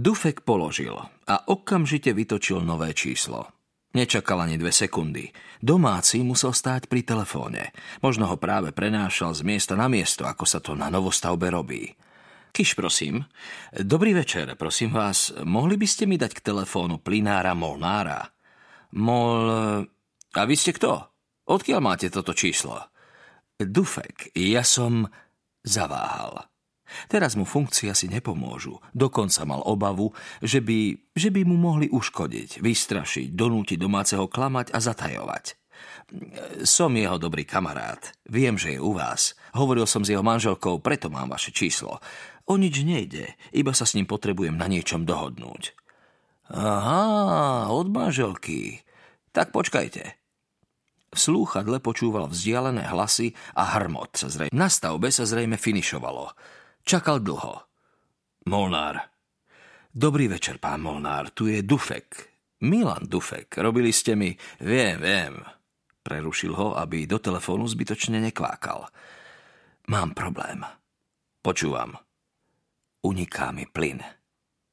Dufek položil a okamžite vytočil nové číslo. Nečakal ani dve sekundy. Domáci musel stáť pri telefóne. Možno ho práve prenášal z miesta na miesto, ako sa to na novostavbe robí. Kiš, prosím. Dobrý večer, prosím vás. Mohli by ste mi dať k telefónu plinára Molnára? Mol... A vy ste kto? Odkiaľ máte toto číslo? Dufek, ja som zaváhal. Teraz mu funkcia si nepomôžu. Dokonca mal obavu, že by, že by mu mohli uškodiť, vystrašiť, donútiť domáceho klamať a zatajovať. Som jeho dobrý kamarát. Viem, že je u vás. Hovoril som s jeho manželkou, preto mám vaše číslo. O nič nejde, iba sa s ním potrebujem na niečom dohodnúť. Aha, od manželky. Tak počkajte. V slúchadle počúval vzdialené hlasy a hrmot. Na stavbe sa zrejme finišovalo. Čakal dlho. Molnár. Dobrý večer, pán Molnár, tu je Dufek. Milan Dufek, robili ste mi... Viem, viem. Prerušil ho, aby do telefónu zbytočne nekvákal. Mám problém. Počúvam. Uniká mi plyn.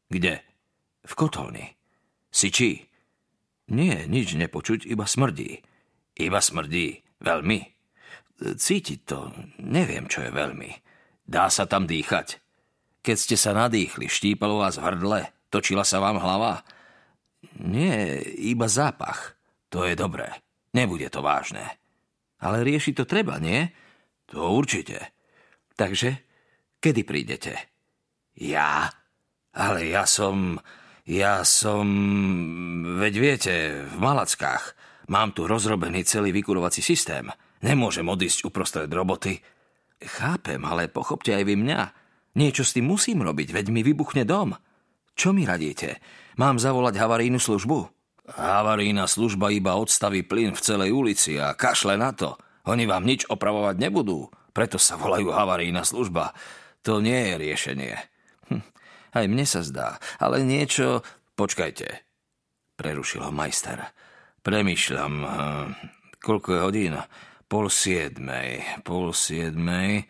Kde? V kotolni. Si čí? Nie, nič nepočuť, iba smrdí. Iba smrdí. Veľmi. Cítiť to, neviem, čo je veľmi. Dá sa tam dýchať? Keď ste sa nadýchli, štípalo vás hrdle, točila sa vám hlava? Nie, iba zápach. To je dobré. Nebude to vážne. Ale riešiť to treba, nie? To určite. Takže, kedy prídete? Ja? Ale ja som... Ja som... Veď viete, v Malackách. Mám tu rozrobený celý vykurovací systém. Nemôžem odísť uprostred roboty. Chápem, ale pochopte aj vy mňa. Niečo s tým musím robiť, veď mi vybuchne dom. Čo mi radíte? Mám zavolať havarijnú službu? Havarijná služba iba odstaví plyn v celej ulici a kašle na to. Oni vám nič opravovať nebudú, preto sa volajú havarijná služba. To nie je riešenie. Hm, aj mne sa zdá, ale niečo... Počkajte, prerušil ho majster. Premýšľam, hm, koľko je hodín? Pol siedmej. Pol siedmej,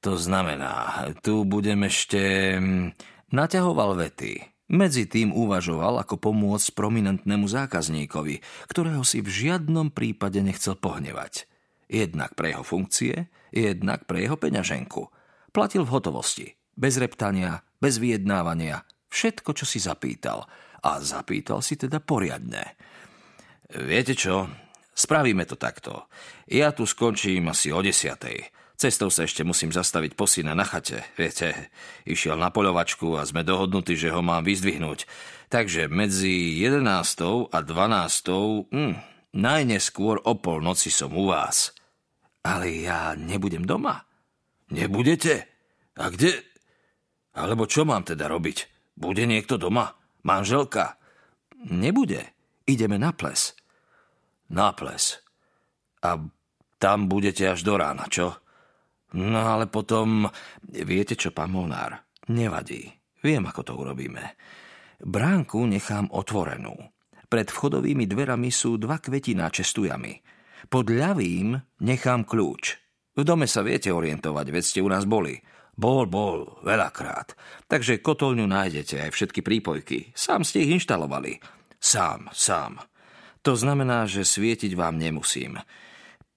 to znamená, tu budem ešte... Hm, naťahoval vety. Medzi tým uvažoval, ako pomôcť prominentnému zákazníkovi, ktorého si v žiadnom prípade nechcel pohnevať. Jednak pre jeho funkcie, jednak pre jeho peňaženku. Platil v hotovosti, bez reptania, bez vyjednávania, všetko, čo si zapýtal. A zapýtal si teda poriadne. Viete čo, Spravíme to takto. Ja tu skončím asi o desiatej. Cestou sa ešte musím zastaviť posína na chate. Viete, išiel na poľovačku a sme dohodnutí, že ho mám vyzdvihnúť. Takže medzi 11. a 12. Hm, najneskôr o polnoci som u vás. Ale ja nebudem doma. Nebudete? A kde? Alebo čo mám teda robiť? Bude niekto doma? Manželka? Nebude. Ideme na ples na ples. A tam budete až do rána, čo? No ale potom... Viete čo, pán Molnár? Nevadí. Viem, ako to urobíme. Bránku nechám otvorenú. Pred vchodovými dverami sú dva kvetiná čestujami. Pod ľavým nechám kľúč. V dome sa viete orientovať, veď ste u nás boli. Bol, bol, veľakrát. Takže kotolňu nájdete aj všetky prípojky. Sám ste ich inštalovali. Sám, sám. To znamená, že svietiť vám nemusím.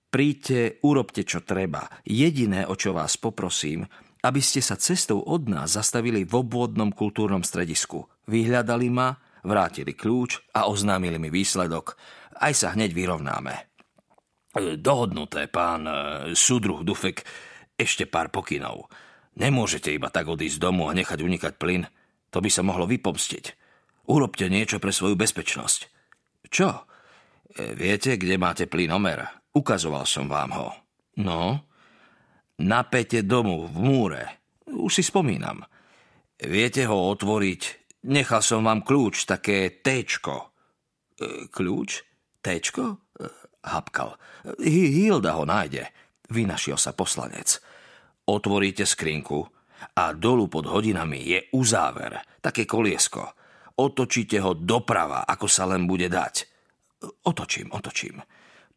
Príďte, urobte čo treba. Jediné, o čo vás poprosím, aby ste sa cestou od nás zastavili v obvodnom kultúrnom stredisku. Vyhľadali ma, vrátili kľúč a oznámili mi výsledok. Aj sa hneď vyrovnáme. Dohodnuté, pán e, súdruh Dufek, ešte pár pokynov. Nemôžete iba tak odísť domu a nechať unikať plyn. To by sa mohlo vypomstiť. Urobte niečo pre svoju bezpečnosť. Čo? E, viete, kde máte plynomer? Ukazoval som vám ho. No? Na pete domu, v múre. Už si spomínam. Viete ho otvoriť? Nechal som vám kľúč, také téčko. E, kľúč? Téčko? E, hapkal. Hilda ho nájde. Vynašiel sa poslanec. Otvoríte skrinku a dolu pod hodinami je uzáver, také koliesko. Otočíte ho doprava, ako sa len bude dať. Otočím, otočím.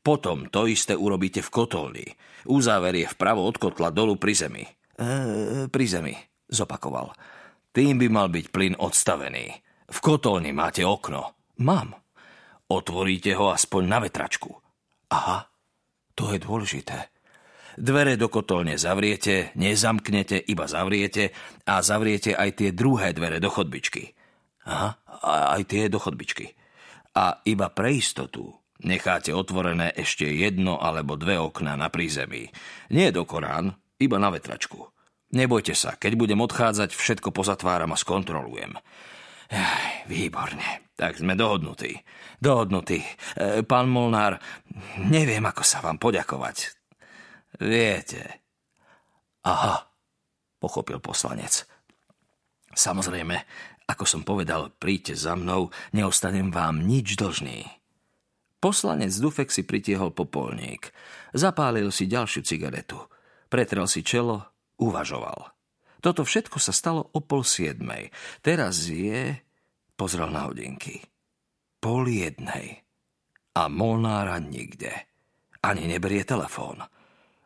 Potom to isté urobíte v kotolni. Uzáver je vpravo od kotla dolu pri zemi. E, pri zemi, zopakoval. Tým by mal byť plyn odstavený. V kotolni máte okno. Mám. Otvoríte ho aspoň na vetračku. Aha, to je dôležité. Dvere do kotolne zavriete, nezamknete, iba zavriete a zavriete aj tie druhé dvere do chodbičky. Aha, aj tie do chodbičky. A iba pre istotu necháte otvorené ešte jedno alebo dve okná na prízemí. Nie do Korán, iba na vetračku. Nebojte sa, keď budem odchádzať, všetko pozatváram a skontrolujem. Ej, výborne. Tak sme dohodnutí. Dohodnutí. E, pán Molnár, neviem, ako sa vám poďakovať. Viete. Aha, pochopil poslanec. Samozrejme, ako som povedal, príďte za mnou, neostanem vám nič dlžný. Poslanec Dufek si pritiehol popolník. Zapálil si ďalšiu cigaretu. Pretrel si čelo, uvažoval. Toto všetko sa stalo o pol siedmej. Teraz je... Pozrel na hodinky. Pol jednej. A Molnára nikde. Ani neberie telefón.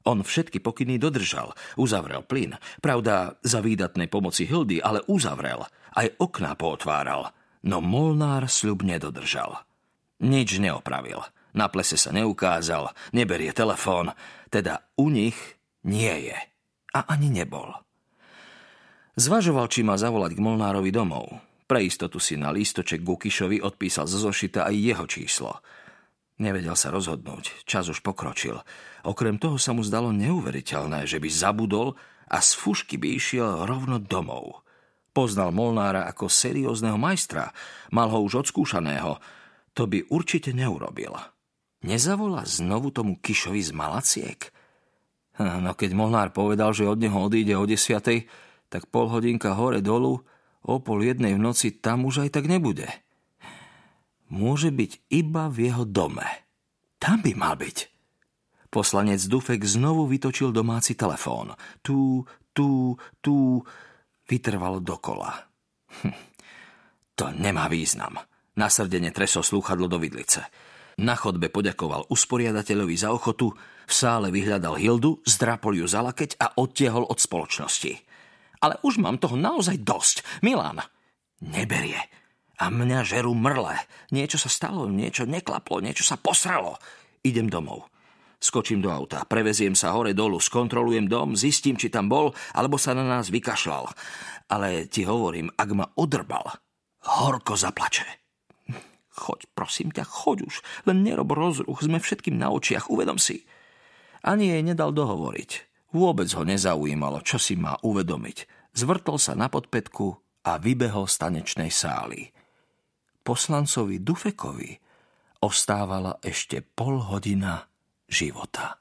On všetky pokyny dodržal, uzavrel plyn. Pravda, za výdatnej pomoci Hildy, ale uzavrel. Aj okná pootváral. No Molnár sľub nedodržal. Nič neopravil. Na plese sa neukázal, neberie telefón. Teda u nich nie je. A ani nebol. Zvažoval, či má zavolať k Molnárovi domov. Pre istotu si na lístoček Gukišovi odpísal zo zošita aj jeho číslo – Nevedel sa rozhodnúť, čas už pokročil. Okrem toho sa mu zdalo neuveriteľné, že by zabudol a z fušky by išiel rovno domov. Poznal Molnára ako seriózneho majstra, mal ho už odskúšaného. To by určite neurobil. Nezavolá znovu tomu Kišovi z Malaciek? No keď Molnár povedal, že od neho odíde o desiatej, tak pol hodinka hore dolu, o pol jednej v noci tam už aj tak nebude môže byť iba v jeho dome. Tam by mal byť. Poslanec Dufek znovu vytočil domáci telefón. Tu, tu, tu, vytrvalo dokola. Hm, to nemá význam. Nasrdene tresol slúchadlo do vidlice. Na chodbe poďakoval usporiadateľovi za ochotu, v sále vyhľadal Hildu, zdrapol ju za lakeť a odtiehol od spoločnosti. Ale už mám toho naozaj dosť. Milan, neberie. A mňa žerú mrle. Niečo sa stalo, niečo neklaplo, niečo sa posralo. Idem domov. Skočím do auta, preveziem sa hore dolu, skontrolujem dom, zistím, či tam bol, alebo sa na nás vykašľal. Ale ti hovorím, ak ma odrbal, horko zaplače. Choď, prosím ťa, choď už. Len nerob rozruch, sme všetkým na očiach, uvedom si. Ani jej nedal dohovoriť. Vôbec ho nezaujímalo, čo si má uvedomiť. Zvrtol sa na podpetku a vybehol stanečnej sály poslancovi Dufekovi ostávala ešte pol hodina života.